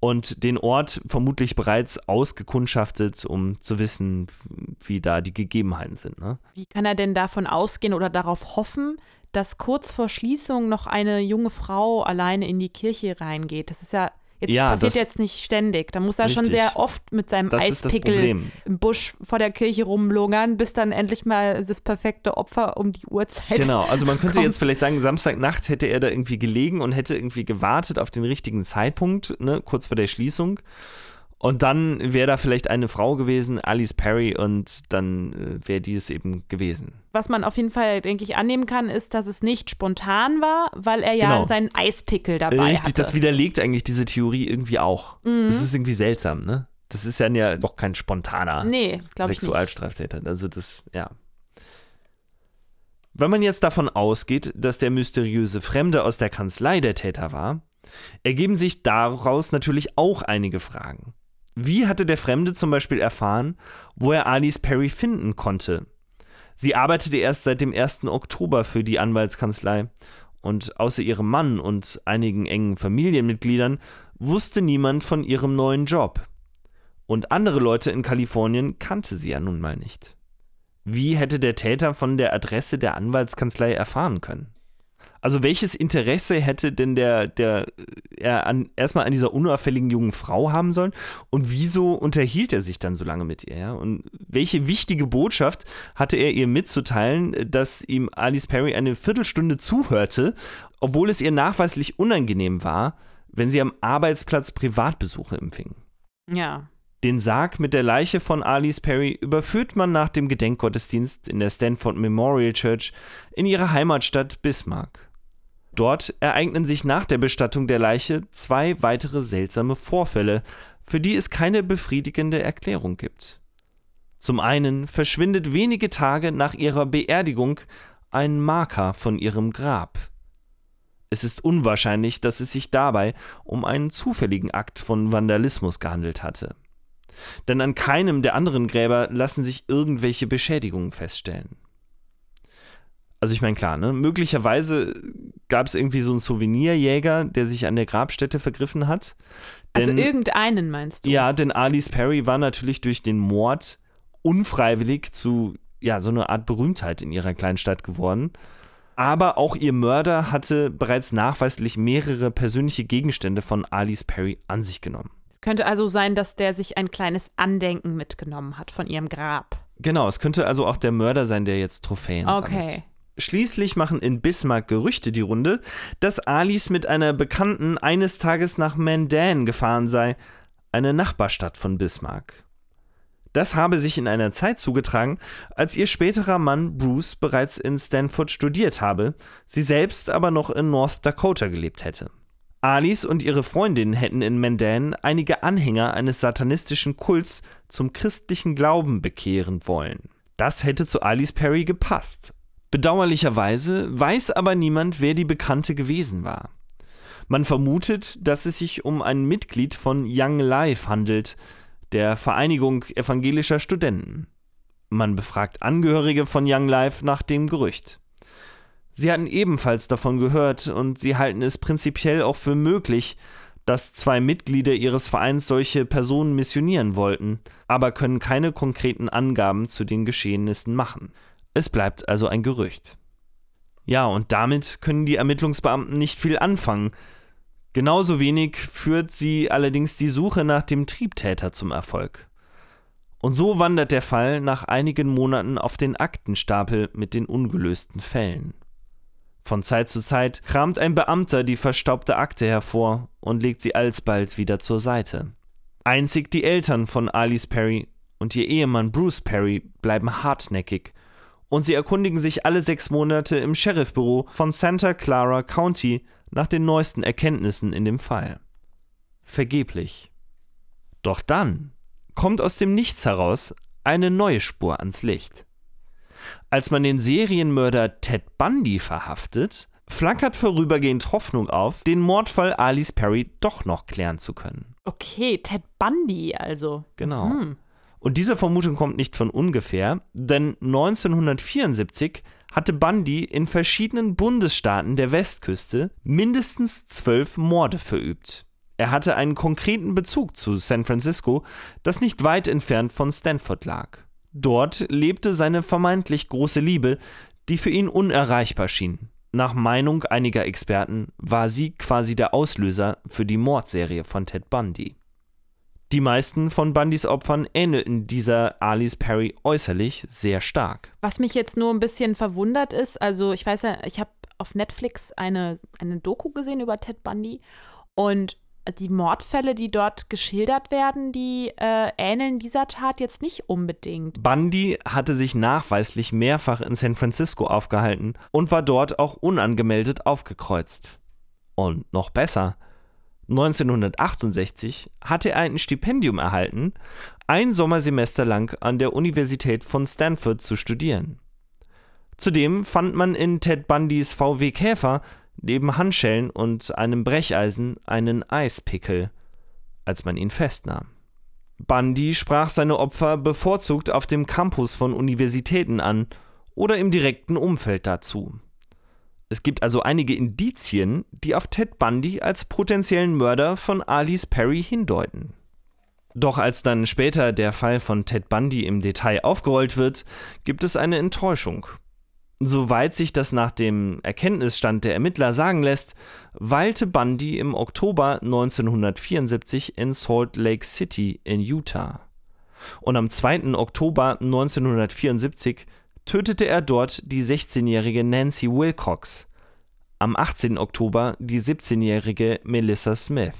Und den Ort vermutlich bereits ausgekundschaftet, um zu wissen, wie da die Gegebenheiten sind. Ne? Wie kann er denn davon ausgehen oder darauf hoffen, dass kurz vor Schließung noch eine junge Frau alleine in die Kirche reingeht. Das ist ja Jetzt Ja, passiert das- jetzt nicht ständig. Da muss er schon Richtig. sehr oft mit seinem Das Eispickel im Busch vor der Kirche rumlungern, bis dann endlich mal das perfekte Opfer um die Uhrzeit. Genau, also man könnte kommt. jetzt vielleicht sagen, Samstagnacht hätte er da irgendwie gelegen und hätte irgendwie gewartet auf den richtigen Zeitpunkt, ne, kurz vor der Schließung. Und dann wäre da vielleicht eine Frau gewesen, Alice Perry, und dann äh, wäre die es eben gewesen. Was man auf jeden Fall, denke ich, annehmen kann, ist, dass es nicht spontan war, weil er ja Genau. seinen Eispickel dabei Richtig, hatte. das widerlegt eigentlich diese Theorie irgendwie auch. Mhm. Das ist irgendwie seltsam, ne? Das ist dann ja doch kein spontaner nee, glaube ich nicht. Sexualstraftäter. Also das, ja. Wenn man jetzt davon ausgeht, dass der mysteriöse Fremde aus der Kanzlei der Täter war, ergeben sich daraus natürlich auch einige Fragen. Wie hatte der Fremde zum Beispiel erfahren, wo er Alice Perry finden konnte? Sie arbeitete erst seit dem 1. Oktober für die Anwaltskanzlei und außer ihrem Mann und einigen engen Familienmitgliedern wusste niemand von ihrem neuen Job. Und andere Leute in Kalifornien kannte sie ja nun mal nicht. Wie hätte der Täter von der Adresse der Anwaltskanzlei erfahren können? Also welches Interesse hätte denn der, der er an, erstmal an dieser unauffälligen jungen Frau haben sollen? Und wieso unterhielt er sich dann so lange mit ihr? Ja? Und welche wichtige Botschaft hatte er ihr mitzuteilen, dass ihm Alice Perry eine Viertelstunde zuhörte, obwohl es ihr nachweislich unangenehm war, wenn sie am Arbeitsplatz Privatbesuche empfing? Ja. Den Sarg mit der Leiche von Alice Perry überführt man nach dem Gedenkgottesdienst in der Stanford Memorial Church in ihre Heimatstadt Bismarck. Dort ereignen sich nach der Bestattung der Leiche zwei weitere seltsame Vorfälle, für die es keine befriedigende Erklärung gibt. Zum einen verschwindet wenige Tage nach ihrer Beerdigung ein Marker von ihrem Grab. Es ist unwahrscheinlich, dass es sich dabei um einen zufälligen Akt von Vandalismus gehandelt hatte. Denn an keinem der anderen Gräber lassen sich irgendwelche Beschädigungen feststellen. Also ich meine, klar, ne? Möglicherweise gab es irgendwie so einen Souvenirjäger, der sich an der Grabstätte vergriffen hat. Also Denn- irgendeinen meinst du? ja, denn Alice Perry war natürlich durch den Mord unfreiwillig zu ja, so einer Art Berühmtheit in ihrer kleinen Stadt geworden. Aber auch ihr Mörder hatte bereits nachweislich mehrere persönliche Gegenstände von Alice Perry an sich genommen. Es könnte also sein, dass der sich ein kleines Andenken mitgenommen hat von ihrem Grab. Genau, es könnte also auch der Mörder sein, der jetzt Trophäen sammelt. Okay. Schließlich machen in Bismarck Gerüchte die Runde, dass Alice mit einer Bekannten eines Tages nach Mandan gefahren sei, eine Nachbarstadt von Bismarck. Das habe sich in einer Zeit zugetragen, als ihr späterer Mann Bruce bereits in Stanford studiert habe, sie selbst aber noch in North Dakota gelebt hätte. Alice und ihre Freundin hätten in Mandan einige Anhänger eines satanistischen Kults zum christlichen Glauben bekehren wollen. Das hätte zu Alice Perry gepasst. Bedauerlicherweise weiß aber niemand, wer die Bekannte gewesen war. Man vermutet, dass es sich um ein Mitglied von Young Life handelt, der Vereinigung evangelischer Studenten. Man befragt Angehörige von Young Life nach dem Gerücht. Sie hatten ebenfalls davon gehört und sie halten es prinzipiell auch für möglich, dass zwei Mitglieder ihres Vereins solche Personen missionieren wollten, aber können keine konkreten Angaben zu den Geschehnissen machen. Es bleibt also ein Gerücht. Ja, und damit können die Ermittlungsbeamten nicht viel anfangen. Genauso wenig führt sie allerdings die Suche nach dem Triebtäter zum Erfolg. Und so wandert der Fall nach einigen Monaten auf den Aktenstapel mit den ungelösten Fällen. Von Zeit zu Zeit kramt ein Beamter die verstaubte Akte hervor und legt sie alsbald wieder zur Seite. Einzig die Eltern von Alice Perry und ihr Ehemann Bruce Perry bleiben hartnäckig und sie erkundigen sich alle sechs Monate im Sheriffbüro von Santa Clara County nach den neuesten Erkenntnissen in dem Fall. Vergeblich. Doch dann kommt aus dem Nichts heraus eine neue Spur ans Licht. Als man den Serienmörder Ted Bundy verhaftet, flackert vorübergehend Hoffnung auf, den Mordfall Alice Perry doch noch klären zu können. Okay, Ted Bundy also. Genau. Hm. Und diese Vermutung kommt nicht von ungefähr, denn 1974 hatte Bundy in verschiedenen Bundesstaaten der Westküste mindestens zwölf Morde verübt. Er hatte einen konkreten Bezug zu San Francisco, das nicht weit entfernt von Stanford lag. Dort lebte seine vermeintlich große Liebe, die für ihn unerreichbar schien. Nach Meinung einiger Experten war sie quasi der Auslöser für die Mordserie von Ted Bundy. Die meisten von Bundys Opfern ähnelten dieser Alice Perry äußerlich sehr stark. Was mich jetzt nur ein bisschen verwundert ist, also ich weiß ja, ich habe auf Netflix eine, eine Doku gesehen über Ted Bundy und die Mordfälle, die dort geschildert werden, die äh, ähneln dieser Tat jetzt nicht unbedingt. Bundy hatte sich nachweislich mehrfach in San Francisco aufgehalten und war dort auch unangemeldet aufgekreuzt. Und noch besser, 1968 hatte er ein Stipendium erhalten, ein Sommersemester lang an der Universität von Stanford zu studieren. Zudem fand man in Ted Bundys VW Käfer neben Handschellen und einem Brecheisen einen Eispickel, als man ihn festnahm. Bundy sprach seine Opfer bevorzugt auf dem Campus von Universitäten an oder im direkten Umfeld dazu. Es gibt also einige Indizien, die auf Ted Bundy als potenziellen Mörder von Alice Perry hindeuten. Doch als dann später der Fall von Ted Bundy im Detail aufgerollt wird, gibt es eine Enttäuschung. Soweit sich das nach dem Erkenntnisstand der Ermittler sagen lässt, weilte Bundy im Oktober 1974 in Salt Lake City in Utah. Und am 2. Oktober 1974 tötete er dort die 16-jährige Nancy Wilcox, am 18. Oktober die 17-jährige Melissa Smith.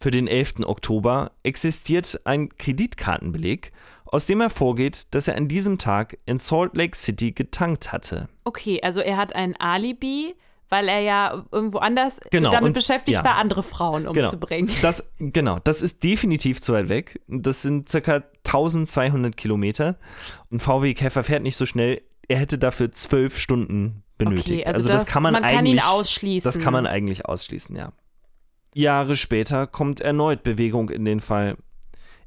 Für den 11. Oktober existiert ein Kreditkartenbeleg, aus dem hervorgeht, dass er an diesem Tag in Salt Lake City getankt hatte. Okay, also er hat ein Alibi, weil er ja irgendwo anders genau, damit und, beschäftigt ja. war, andere Frauen genau. umzubringen. <laughs> Das, genau, das ist definitiv zu weit weg. Das sind circa 1200 Kilometer. Ein VW Käfer fährt nicht so schnell. Er hätte dafür zwölf Stunden benötigt. Okay, also, also das, das, kann man, man eigentlich kann ihn ausschließen. Das kann man eigentlich ausschließen, ja. Jahre später kommt erneut Bewegung in den Fall.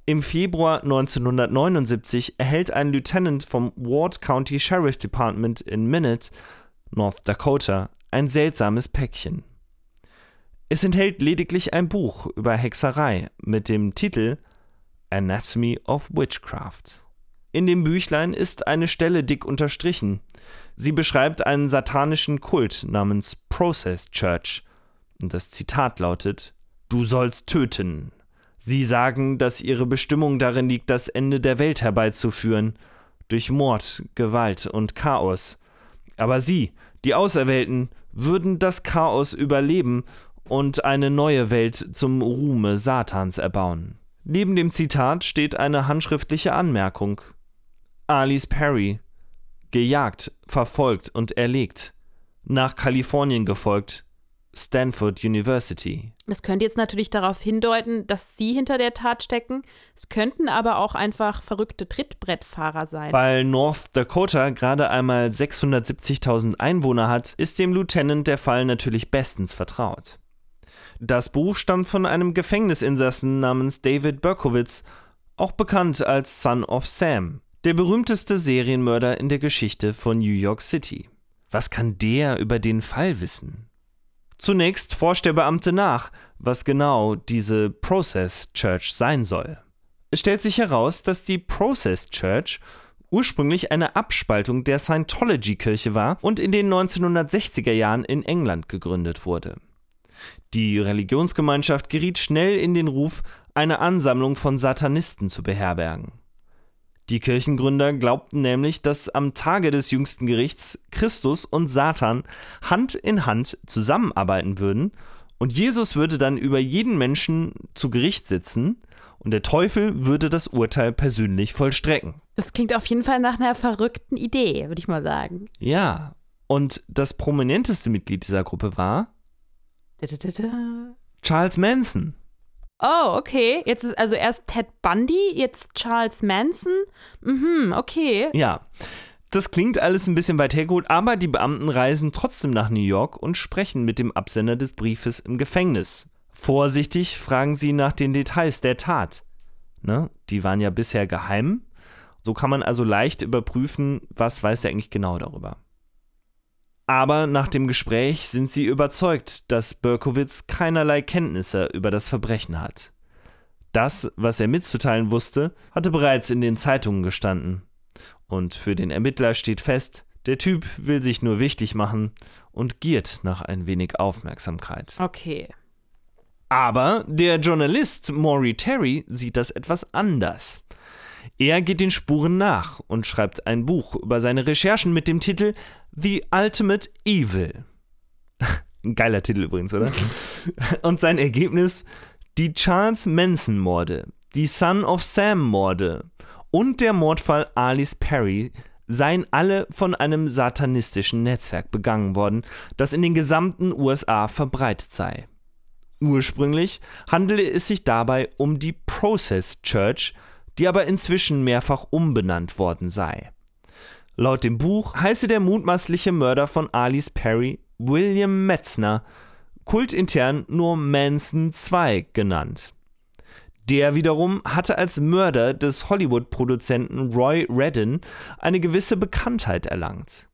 Im Februar 1979 erhält ein Lieutenant vom Ward County Sheriff Department in Minot, North Dakota, ein seltsames Päckchen. Es enthält lediglich ein Buch über Hexerei mit dem Titel Anatomy of Witchcraft. In dem Büchlein ist eine Stelle dick unterstrichen. Sie beschreibt einen satanischen Kult namens Process Church. Und das Zitat lautet: Du sollst töten. Sie sagen, dass ihre Bestimmung darin liegt, das Ende der Welt herbeizuführen, durch Mord, Gewalt und Chaos. Aber sie, die Auserwählten, würden das Chaos überleben und eine neue Welt zum Ruhme Satans erbauen. Neben dem Zitat steht eine handschriftliche Anmerkung. Alice Perry, gejagt, verfolgt und erlegt, nach Kalifornien gefolgt, Stanford University. Das könnte jetzt natürlich darauf hindeuten, dass sie hinter der Tat stecken. Es könnten aber auch einfach verrückte Trittbrettfahrer sein. Weil North Dakota gerade einmal 670.000 Einwohner hat, ist dem Lieutenant der Fall natürlich bestens vertraut. Das Buch stammt von einem Gefängnisinsassen namens David Berkowitz, auch bekannt als Son of Sam, der berühmteste Serienmörder in der Geschichte von New York City. Was kann der über den Fall wissen? Zunächst forscht der Beamte nach, was genau diese Process Church sein soll. Es stellt sich heraus, dass die Process Church ursprünglich eine Abspaltung der Scientology-Kirche war und in den 1960er Jahren in England gegründet wurde. Die Religionsgemeinschaft geriet schnell in den Ruf, eine Ansammlung von Satanisten zu beherbergen. Die Kirchengründer glaubten nämlich, dass am Tage des jüngsten Gerichts Christus und Satan Hand in Hand zusammenarbeiten würden und Jesus würde dann über jeden Menschen zu Gericht sitzen und der Teufel würde das Urteil persönlich vollstrecken. Das klingt auf jeden Fall nach einer verrückten Idee, würde ich mal sagen. Ja, und das prominenteste Mitglied dieser Gruppe war Charles Manson. Oh, okay. Jetzt ist also erst Ted Bundy, jetzt Charles Manson. Mhm, okay. Ja. Das klingt alles ein bisschen weit hergeholt, aber die Beamten reisen trotzdem nach New York und sprechen mit dem Absender des Briefes im Gefängnis. Vorsichtig fragen sie nach den Details der Tat. Ne? Die waren ja bisher geheim. So kann man also leicht überprüfen, was weiß er eigentlich genau darüber. Aber nach dem Gespräch sind sie überzeugt, dass Berkowitz keinerlei Kenntnisse über das Verbrechen hat. Das, was er mitzuteilen wusste, hatte bereits in den Zeitungen gestanden. Und für den Ermittler steht fest, Der Typ will sich nur wichtig machen und giert nach ein wenig Aufmerksamkeit. Okay. Aber der Journalist Maury Terry sieht das etwas anders. Er geht den Spuren nach und schreibt ein Buch über seine Recherchen mit dem Titel The Ultimate Evil. <laughs> Ein geiler Titel übrigens, oder? <laughs> und sein Ergebnis: die Charles Manson-Morde, die Son of Sam-Morde und der Mordfall Alice Perry seien alle von einem satanistischen Netzwerk begangen worden, das in den gesamten USA verbreitet sei. Ursprünglich handele es sich dabei um die Process Church, die aber inzwischen mehrfach umbenannt worden sei. Laut dem Buch heiße der mutmaßliche Mörder von Alice Perry William Metzner, kultintern nur Manson II genannt. Der wiederum hatte als Mörder des Hollywood-Produzenten Roy Redden eine gewisse Bekanntheit erlangt.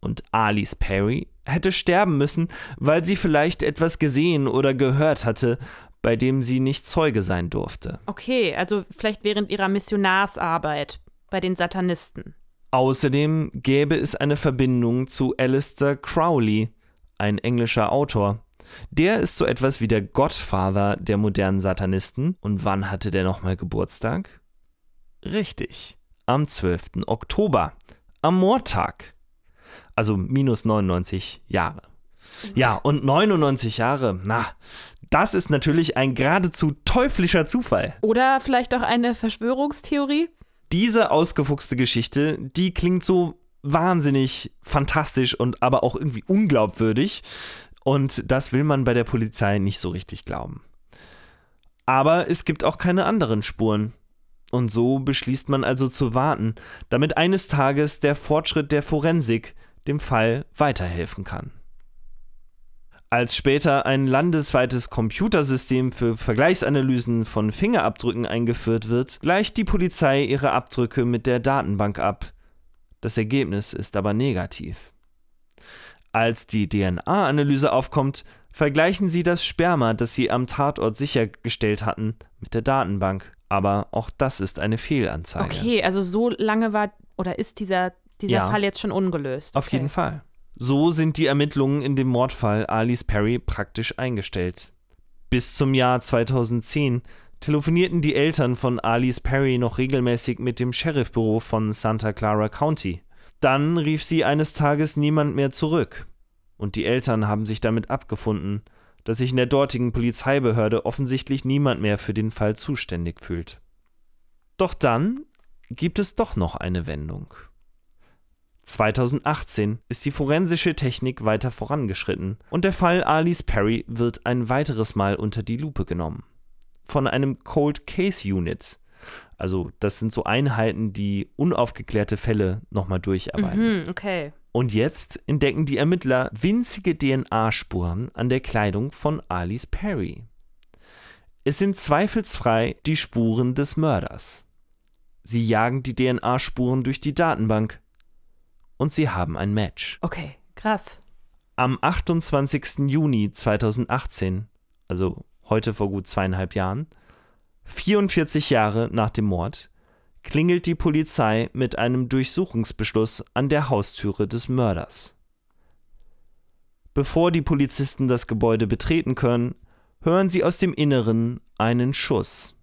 Und Alice Perry hätte sterben müssen, weil sie vielleicht etwas gesehen oder gehört hatte, bei dem sie nicht Zeuge sein durfte. Okay, also vielleicht während ihrer Missionarsarbeit bei den Satanisten. Außerdem gäbe es eine Verbindung zu Alistair Crowley, ein englischer Autor. Der ist so etwas wie der Gottvater der modernen Satanisten. Und wann hatte der nochmal Geburtstag? Richtig, am 12. Oktober, am Mordtag. Also minus 99 Jahre. Ja, und 99 Jahre, na, das ist natürlich ein geradezu teuflischer Zufall. Oder vielleicht auch eine Verschwörungstheorie? Diese ausgefuchste Geschichte, die klingt so wahnsinnig fantastisch und aber auch irgendwie unglaubwürdig. Und das will man bei der Polizei nicht so richtig glauben. Aber es gibt auch keine anderen Spuren. Und so beschließt man also zu warten, damit eines Tages der Fortschritt der Forensik dem Fall weiterhelfen kann. Als später ein landesweites Computersystem für Vergleichsanalysen von Fingerabdrücken eingeführt wird, gleicht die Polizei ihre Abdrücke mit der Datenbank ab. Das Ergebnis ist aber negativ. Als die DNA-Analyse aufkommt, vergleichen sie das Sperma, das sie am Tatort sichergestellt hatten, mit der Datenbank. Aber auch das ist eine Fehlanzeige. Okay, also so lange war oder ist dieser, dieser Ja. Fall jetzt schon ungelöst. Auf okay. jeden Fall. So sind die Ermittlungen in dem Mordfall Alice Perry praktisch eingestellt. Bis zum Jahr 2010 telefonierten die Eltern von Alice Perry noch regelmäßig mit dem Sheriffbüro von Santa Clara County. Dann rief sie eines Tages niemand mehr zurück. Und die Eltern haben sich damit abgefunden, dass sich in der dortigen Polizeibehörde offensichtlich niemand mehr für den Fall zuständig fühlt. Doch dann gibt es doch noch eine Wendung. 2018 ist die forensische Technik weiter vorangeschritten und der Fall Alice Perry wird ein weiteres Mal unter die Lupe genommen. Von einem Cold Case Unit. Also, das sind so Einheiten, die unaufgeklärte Fälle nochmal durcharbeiten. Mhm, okay. Und jetzt entdecken die Ermittler winzige DNA-Spuren an der Kleidung von Alice Perry. Es sind zweifelsfrei die Spuren des Mörders. Sie jagen die DNA-Spuren durch die Datenbank und sie haben ein Match. Okay, krass. Am 28. Juni 2018, also heute vor gut zweieinhalb Jahren, 44 Jahre nach dem Mord, klingelt die Polizei mit einem Durchsuchungsbeschluss an der Haustüre des Mörders. Bevor die Polizisten das Gebäude betreten können, hören sie aus dem Inneren einen Schuss.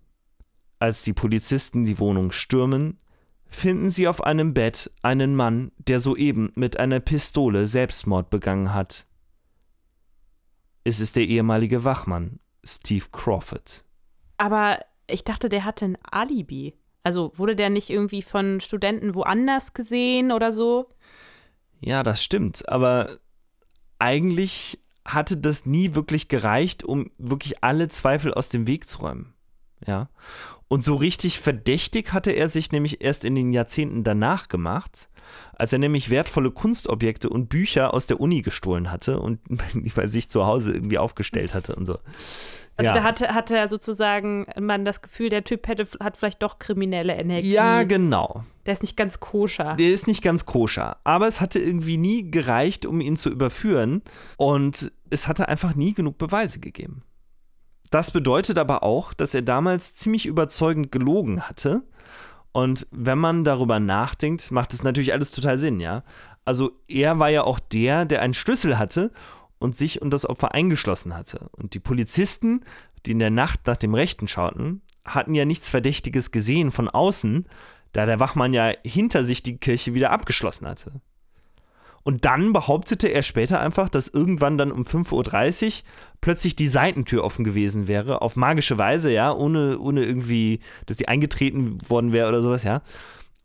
Als die Polizisten die Wohnung stürmen, finden sie auf einem Bett einen Mann, der soeben mit einer Pistole Selbstmord begangen hat. Es ist der ehemalige Wachmann, Steve Crawford. Aber ich dachte, der hatte ein Alibi. Also wurde der nicht irgendwie von Studenten woanders gesehen oder so? Ja, das stimmt, aber eigentlich hatte das nie wirklich gereicht, um wirklich alle Zweifel aus dem Weg zu räumen. Ja. Und so richtig verdächtig hatte er sich nämlich erst in den Jahrzehnten danach gemacht, als er nämlich wertvolle Kunstobjekte und Bücher aus der Uni gestohlen hatte und <laughs> bei sich zu Hause irgendwie aufgestellt hatte und so. Also ja. da hatte, hatte er sozusagen man das Gefühl, der Typ hätte, hat vielleicht doch kriminelle Energie. ja, genau. Der ist nicht ganz koscher. Der ist nicht ganz koscher, aber es hatte irgendwie nie gereicht, um ihn zu überführen und es hatte einfach nie genug Beweise gegeben. Das bedeutet aber auch, dass er damals ziemlich überzeugend gelogen hatte. Und wenn man darüber nachdenkt, macht es natürlich alles total Sinn, ja. Also er war ja auch der, der einen Schlüssel hatte und sich und das Opfer eingeschlossen hatte. Und die Polizisten, die in der Nacht nach dem Rechten schauten, hatten ja nichts Verdächtiges gesehen von außen, da der Wachmann ja hinter sich die Kirche wieder abgeschlossen hatte. Und dann behauptete er später einfach, dass irgendwann dann um 5.30 Uhr plötzlich die Seitentür offen gewesen wäre, auf magische Weise, ja, ohne, ohne irgendwie, dass sie eingetreten worden wäre oder sowas, ja.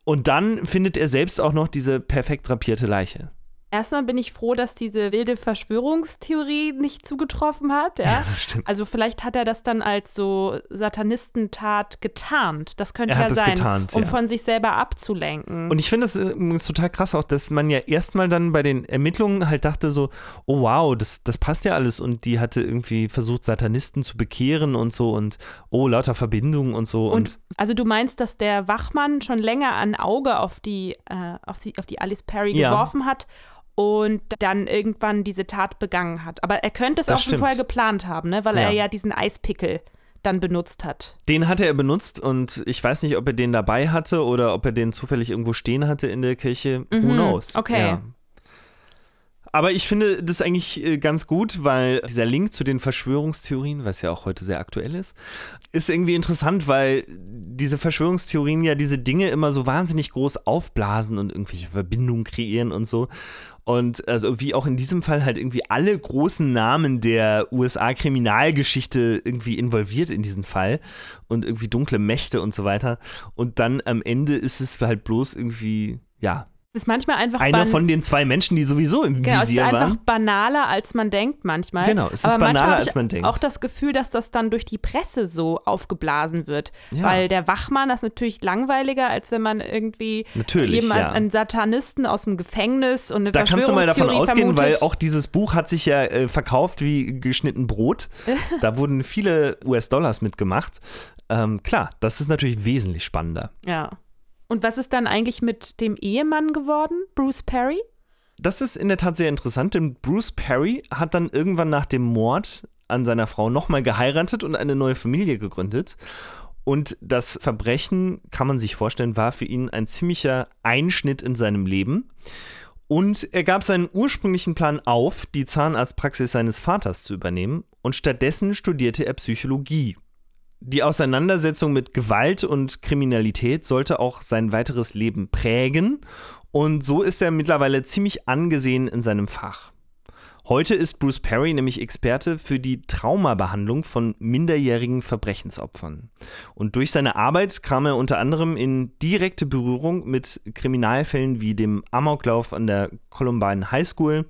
Und dann findet er selbst auch noch diese perfekt drapierte Leiche. Erstmal bin ich froh, dass diese wilde Verschwörungstheorie nicht zugetroffen hat. Ja, <laughs> Ja, stimmt. Also vielleicht hat er das dann als so Satanistentat getarnt. Das könnte ja sein, getarnt, um ja. von sich selber abzulenken. Und ich finde das äh, total krass auch, dass man ja erstmal dann bei den Ermittlungen halt dachte so, oh wow, das, das passt ja alles und die hatte irgendwie versucht, Satanisten zu bekehren und so und oh, lauter Verbindungen und so. Und, Und also du meinst, dass der Wachmann schon länger ein Auge auf die, äh, auf die, auf die Alice Perry Ja. geworfen hat und dann irgendwann diese Tat begangen hat. Aber er könnte es Das auch schon stimmt. vorher geplant haben, ne? weil Ja. er ja diesen Eispickel dann benutzt hat. den hatte er benutzt und ich weiß nicht, ob er den dabei hatte oder ob er den zufällig irgendwo stehen hatte in der Kirche. Who Mhm, knows? okay. Ja. Aber ich finde das eigentlich äh, ganz gut, weil dieser Link zu den Verschwörungstheorien, was ja auch heute sehr aktuell ist, ist irgendwie interessant, weil diese Verschwörungstheorien ja diese Dinge immer so wahnsinnig groß aufblasen und irgendwelche Verbindungen kreieren und so. Und also wie auch in diesem Fall halt irgendwie alle großen Namen der USA-Kriminalgeschichte irgendwie involviert in diesen Fall und irgendwie dunkle Mächte und so weiter. Und dann am Ende ist es halt bloß irgendwie, ja, Es ist manchmal einfach einer von den zwei Menschen, die sowieso im Genau, es ist Visier einfach waren. banaler, als man denkt manchmal. Genau, es ist Aber banaler, als man denkt. Auch das Gefühl, dass das dann durch die Presse so aufgeblasen wird. Ja. Weil der Wachmann das ist natürlich langweiliger, als wenn man irgendwie Natürlich, jemand, ja. einen Satanisten aus dem Gefängnis und eine Da kannst du mal davon ausgehen, weil vermutet. auch dieses Buch hat sich ja äh, verkauft wie geschnitten Brot. <laughs> da wurden viele US-Dollars mitgemacht. Ähm, klar, das ist natürlich wesentlich spannender. Ja. Und was ist dann eigentlich mit dem Ehemann geworden, Bruce Perry? Das ist in der Tat sehr interessant, denn Bruce Perry hat dann irgendwann nach dem Mord an seiner Frau nochmal geheiratet und eine neue Familie gegründet. Und das Verbrechen, kann man sich vorstellen, war für ihn ein ziemlicher Einschnitt in seinem Leben. Und er gab seinen ursprünglichen Plan auf, die Zahnarztpraxis seines Vaters zu übernehmen. Und stattdessen studierte er Psychologie. Die Auseinandersetzung mit Gewalt und Kriminalität sollte auch sein weiteres Leben prägen. Und so ist er mittlerweile ziemlich angesehen in seinem Fach. Heute ist Bruce Perry nämlich Experte für die Traumabehandlung von minderjährigen Verbrechensopfern. Und durch seine Arbeit kam er unter anderem in direkte Berührung mit Kriminalfällen wie dem Amoklauf an der Columbine High School,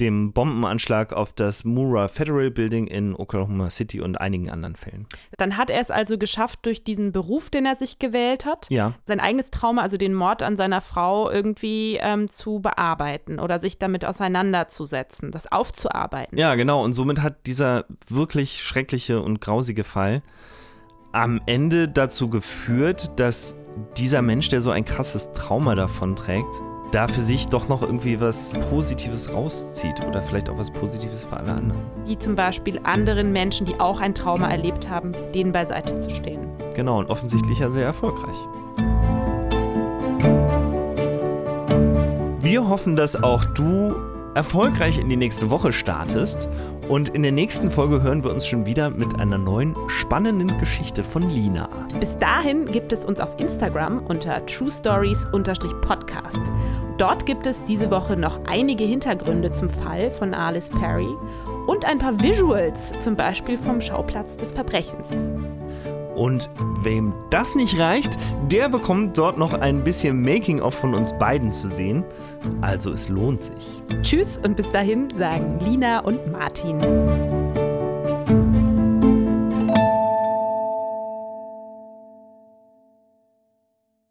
dem Bombenanschlag auf das Murrah Federal Building in Oklahoma City und einigen anderen Fällen. Dann hat er es also geschafft, durch diesen Beruf, den er sich gewählt hat, Ja, sein eigenes Trauma, also den Mord an seiner Frau, irgendwie ähm, zu bearbeiten oder sich damit auseinanderzusetzen, das aufzuarbeiten. Ja, genau. Und somit hat dieser wirklich schreckliche und grausige Fall am Ende dazu geführt, dass dieser Mensch, der so ein krasses Trauma davonträgt, da für sich doch noch irgendwie was Positives rauszieht oder vielleicht auch was Positives für alle anderen. Wie zum Beispiel anderen Menschen, die auch ein Trauma erlebt haben, denen beiseite zu stehen. Genau, und offensichtlich ja sehr erfolgreich. Wir hoffen, dass auch du erfolgreich in die nächste Woche startest. Und in der nächsten Folge hören wir uns schon wieder mit einer neuen spannenden Geschichte von Lina. Bis dahin gibt es uns auf Instagram unter truestories-podcast. Dort gibt es diese Woche noch einige Hintergründe zum Fall von Alice Perry und ein paar Visuals, zum Beispiel vom Schauplatz des Verbrechens. Und wem das nicht reicht, der bekommt dort noch ein bisschen Making-of von uns beiden zu sehen. Also es lohnt sich. Tschüss und bis dahin sagen Lina und Martin.